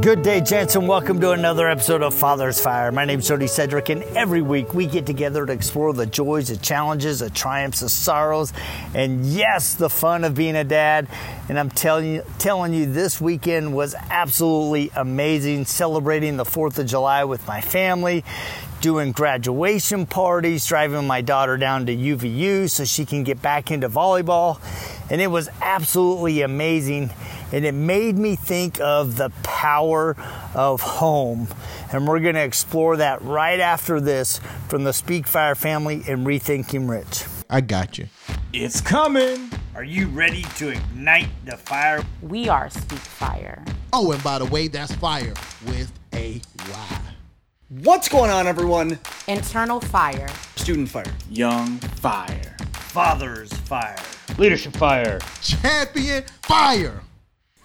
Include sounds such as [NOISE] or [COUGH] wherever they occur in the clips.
Good day, gents, and welcome to another episode of Father's Fire. My name is Jody Cedric, and every week we get together to explore the joys, the challenges, the triumphs, the sorrows, and yes, the fun of being a dad. And I'm telling you, telling you, this weekend was absolutely amazing. Celebrating the Fourth of July with my family, doing graduation parties, driving my daughter down to UVU so she can get back into volleyball, and it was absolutely amazing and it made me think of the power of home. And we're going to explore that right after this from the Speak Fire family and Rethinking Rich. I got you. It's coming. Are you ready to ignite the fire? We are Speak Fire. Oh, and by the way, that's fire with a Y. What's going on, everyone? Internal Fire. Student fire. Young fire. Father's fire. Leadership fire. Champion fire. [LAUGHS]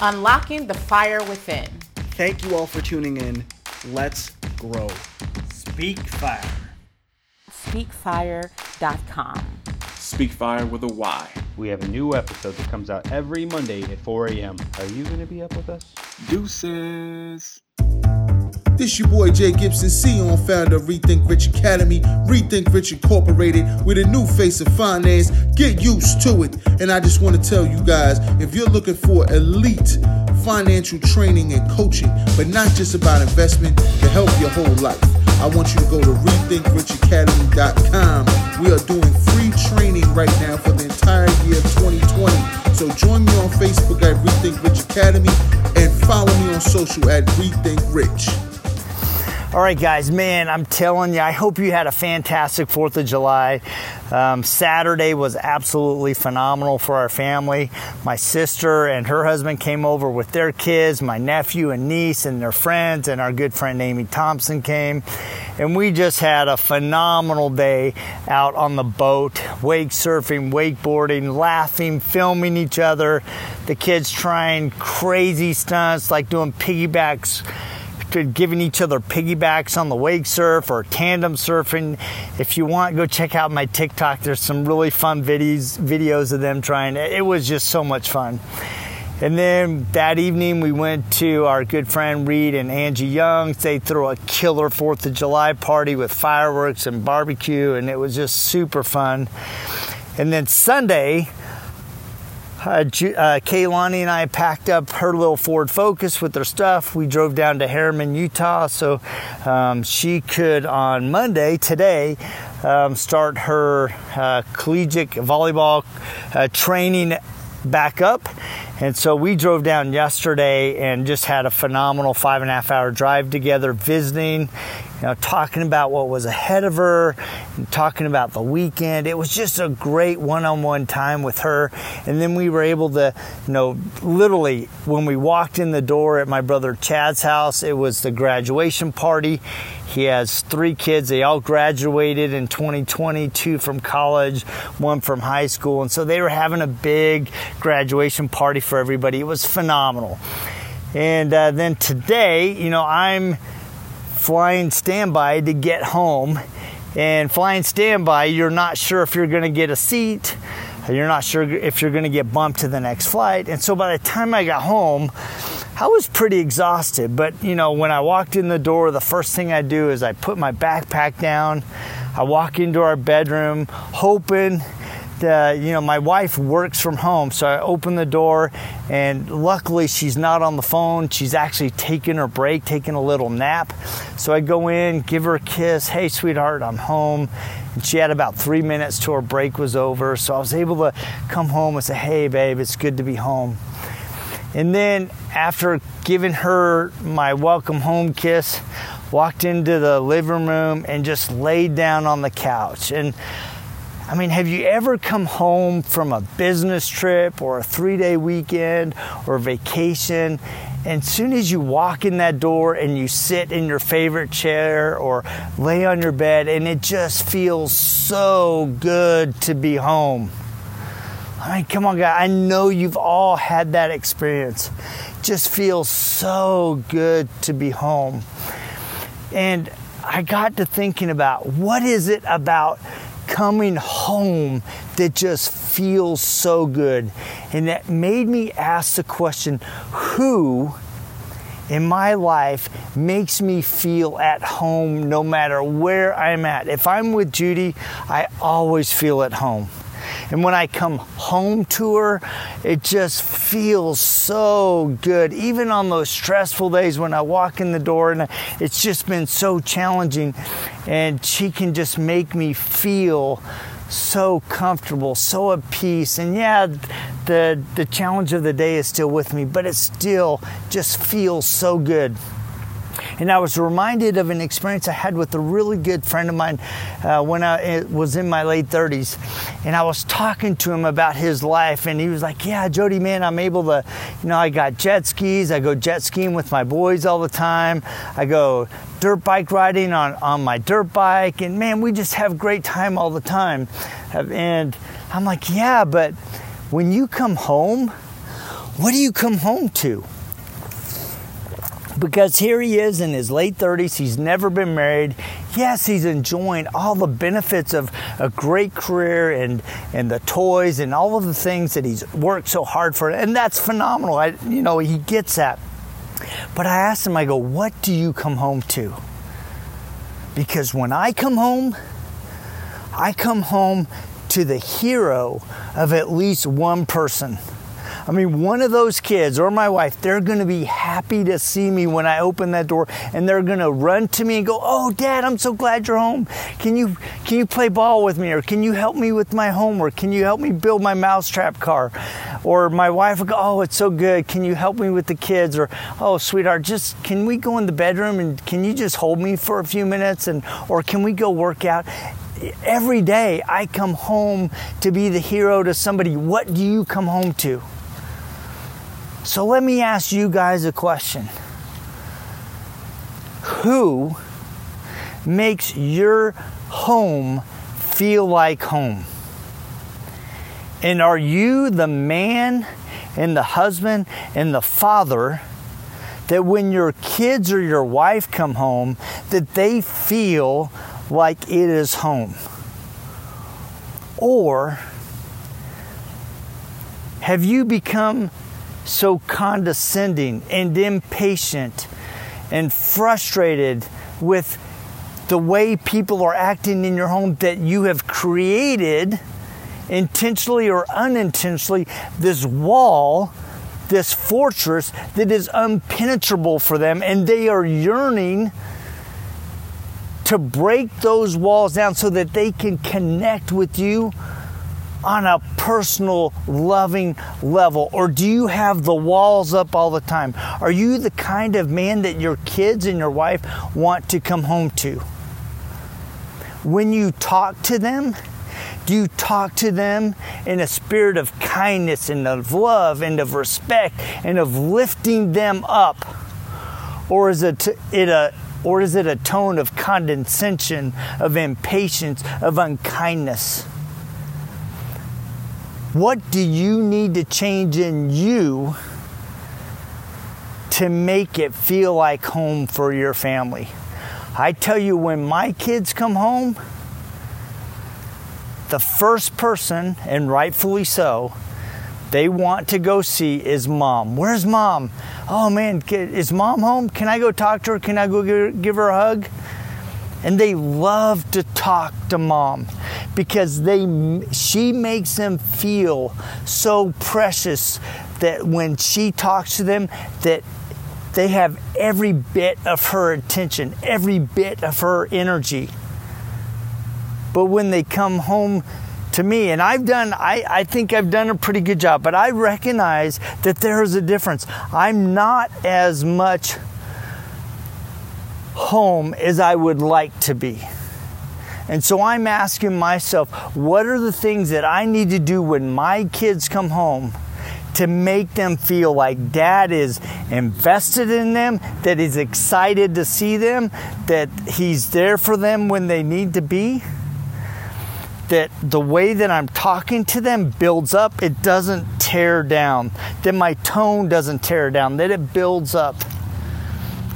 Unlocking the fire within. Thank you all for tuning in. Let's grow. Speak Fire. SpeakFire.com. Speak Fire with a Y. We have a new episode that comes out every Monday at 4 a.m. Are you going to be up with us? Deuces. This your boy Jay Gibson, CEO and founder of Rethink Rich Academy, Rethink Rich Incorporated, with a new face of finance. Get used to it. And I just want to tell you guys if you're looking for elite financial training and coaching, but not just about investment to help your whole life, I want you to go to rethinkrichacademy.com. We are doing free training right now for So join me on Facebook at Rethink Rich Academy and follow me on social at Rethink Rich. All right, guys, man, I'm telling you, I hope you had a fantastic 4th of July. Um, Saturday was absolutely phenomenal for our family. My sister and her husband came over with their kids, my nephew and niece and their friends, and our good friend Amy Thompson came. And we just had a phenomenal day out on the boat, wake surfing, wakeboarding, laughing, filming each other. The kids trying crazy stunts like doing piggybacks giving each other piggybacks on the wake surf or tandem surfing. If you want, go check out my TikTok. There's some really fun videos videos of them trying. It was just so much fun. And then that evening, we went to our good friend Reed and Angie Young. They threw a killer Fourth of July party with fireworks and barbecue, and it was just super fun. And then Sunday, uh, uh, Kaylani and I packed up her little Ford Focus with her stuff. We drove down to Herriman, Utah, so um, she could on Monday, today, um, start her uh, collegiate volleyball uh, training back up. And so we drove down yesterday and just had a phenomenal five and a half hour drive together, visiting, you know, talking about what was ahead of her, and talking about the weekend. It was just a great one on one time with her. And then we were able to, you know, literally when we walked in the door at my brother Chad's house, it was the graduation party. He has three kids. They all graduated in 2020, two from college, one from high school. And so they were having a big graduation party for everybody. It was phenomenal. And uh, then today, you know, I'm flying standby to get home. And flying standby, you're not sure if you're going to get a seat. You're not sure if you're going to get bumped to the next flight. And so by the time I got home, I was pretty exhausted. But, you know, when I walked in the door, the first thing I do is I put my backpack down. I walk into our bedroom, hoping that, you know, my wife works from home, so I open the door, and luckily she's not on the phone. She's actually taking her break, taking a little nap. So I go in, give her a kiss. Hey, sweetheart, I'm home. And she had about three minutes till her break was over, so I was able to come home and say, Hey, babe, it's good to be home. And then after giving her my welcome home kiss, walked into the living room and just laid down on the couch. And I mean, have you ever come home from a business trip or a three day weekend or vacation? And soon as you walk in that door and you sit in your favorite chair or lay on your bed, and it just feels so good to be home. I mean, come on, guys. I know you've all had that experience. Just feels so good to be home. And I got to thinking about what is it about coming home that just feels so good. And that made me ask the question who in my life makes me feel at home no matter where I'm at? If I'm with Judy, I always feel at home. And when I come home to her, it just feels so good. Even on those stressful days when I walk in the door and it's just been so challenging, and she can just make me feel so comfortable, so at peace. And yeah, the the challenge of the day is still with me, but it still just feels so good. And I was reminded of an experience I had with a really good friend of mine uh, when I was in my late 30s. And I was talking to him about his life, and he was like, Yeah, Jody, man, I'm able to, you know, I got jet skis. I go jet skiing with my boys all the time. I go dirt bike riding on, on my dirt bike. And man, we just have great time all the time. And I'm like, Yeah, but when you come home, what do you come home to? Because here he is in his late 30s. He's never been married. Yes, he's enjoying all the benefits of a great career and, and the toys and all of the things that he's worked so hard for. And that's phenomenal. I, you know, he gets that. But I asked him, I go, what do you come home to? Because when I come home, I come home to the hero of at least one person. I mean, one of those kids or my wife, they're going to be happy to see me when I open that door and they're going to run to me and go, "Oh, dad, I'm so glad you're home. Can you can you play ball with me or can you help me with my homework? Can you help me build my mousetrap car?" Or my wife will go, "Oh, it's so good. Can you help me with the kids?" Or, "Oh, sweetheart, just can we go in the bedroom and can you just hold me for a few minutes and or can we go work out?" Every day I come home to be the hero to somebody. What do you come home to? So let me ask you guys a question Who makes your home feel like home? And are you the man and the husband and the father that when your kids or your wife come home that they feel like it is home? Or have you become so condescending and impatient and frustrated with the way people are acting in your home that you have created intentionally or unintentionally this wall this fortress that is unpenetrable for them and they are yearning to break those walls down so that they can connect with you on a personal, loving level? Or do you have the walls up all the time? Are you the kind of man that your kids and your wife want to come home to? When you talk to them, do you talk to them in a spirit of kindness and of love and of respect and of lifting them up? Or is it, it a or is it a tone of condescension, of impatience, of unkindness? What do you need to change in you to make it feel like home for your family? I tell you, when my kids come home, the first person, and rightfully so, they want to go see is mom. Where's mom? Oh man, is mom home? Can I go talk to her? Can I go give her a hug? And they love to talk to mom because they she makes them feel so precious that when she talks to them that they have every bit of her attention, every bit of her energy. But when they come home to me, and I've done, I, I think I've done a pretty good job, but I recognize that there is a difference. I'm not as much home as I would like to be. And so I'm asking myself, what are the things that I need to do when my kids come home to make them feel like dad is invested in them, that he's excited to see them, that he's there for them when they need to be? That the way that I'm talking to them builds up, it doesn't tear down, that my tone doesn't tear down, that it builds up.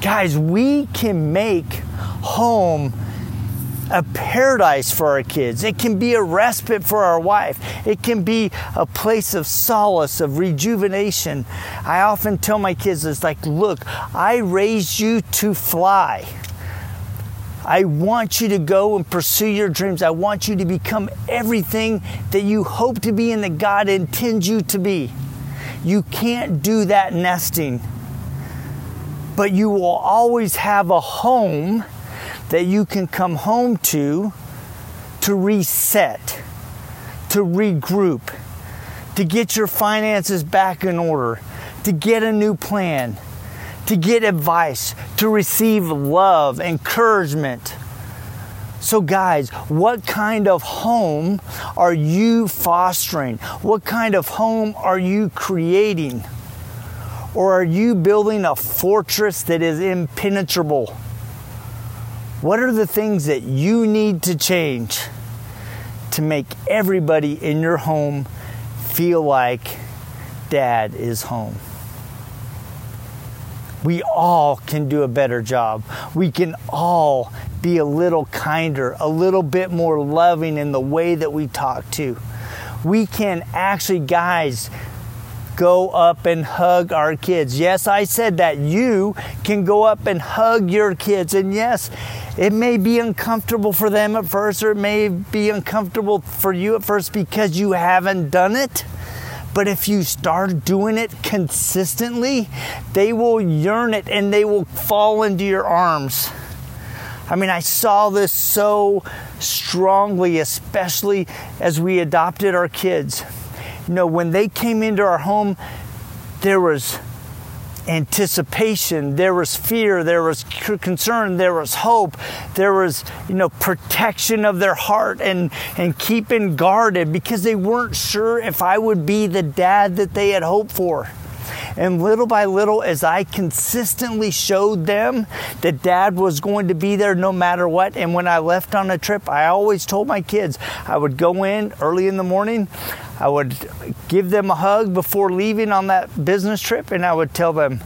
Guys, we can make home a paradise for our kids. It can be a respite for our wife. It can be a place of solace, of rejuvenation. I often tell my kids, it's like, look, I raised you to fly. I want you to go and pursue your dreams. I want you to become everything that you hope to be and that God intends you to be. You can't do that nesting, but you will always have a home that you can come home to to reset, to regroup, to get your finances back in order, to get a new plan, to get advice, to receive love, encouragement. So, guys, what kind of home are you fostering? What kind of home are you creating? Or are you building a fortress that is impenetrable? What are the things that you need to change to make everybody in your home feel like dad is home? We all can do a better job. We can all be a little kinder, a little bit more loving in the way that we talk to. We can actually, guys, go up and hug our kids. Yes, I said that. You can go up and hug your kids. And yes, it may be uncomfortable for them at first, or it may be uncomfortable for you at first because you haven't done it. But if you start doing it consistently, they will yearn it and they will fall into your arms. I mean, I saw this so strongly, especially as we adopted our kids. You know, when they came into our home, there was anticipation, there was fear, there was concern, there was hope, there was, you know, protection of their heart and, and keeping guarded because they weren't sure if I would be the dad that they had hoped for. And little by little, as I consistently showed them that dad was going to be there no matter what, and when I left on a trip, I always told my kids I would go in early in the morning, I would give them a hug before leaving on that business trip, and I would tell them,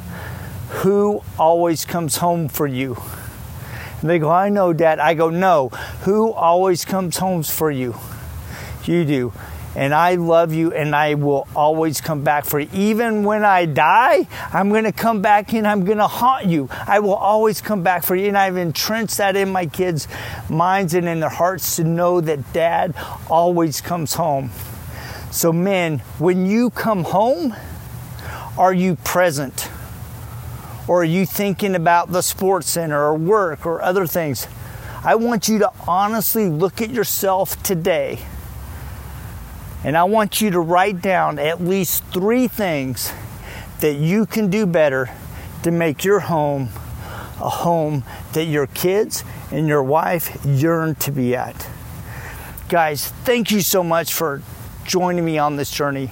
Who always comes home for you? And they go, I know, Dad. I go, No. Who always comes home for you? You do and I love you and I will always come back for you. Even when I die, I'm going to come back and I'm going to haunt you. I will always come back for you. And I've entrenched that in my kids' minds and in their hearts to know that dad always comes home. So, men, when you come home, are you present? Or are you thinking about the sports center or work or other things? I want you to honestly look at yourself today and I want you to write down at least three things that you can do better to make your home a home that your kids and your wife yearn to be at. Guys, thank you so much for joining me on this journey.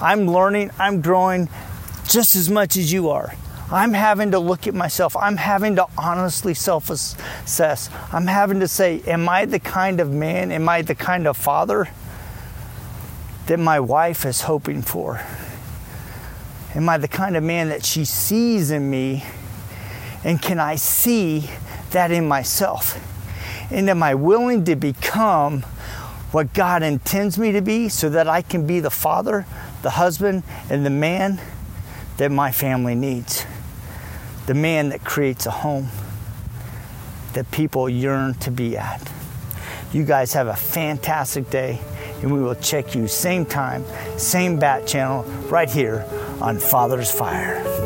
I'm learning, I'm growing just as much as you are. I'm having to look at myself. I'm having to honestly self assess. I'm having to say, Am I the kind of man? Am I the kind of father that my wife is hoping for? Am I the kind of man that she sees in me? And can I see that in myself? And am I willing to become what God intends me to be so that I can be the father, the husband, and the man that my family needs? The man that creates a home that people yearn to be at. You guys have a fantastic day and we will check you same time, same bat channel, right here on Father's Fire.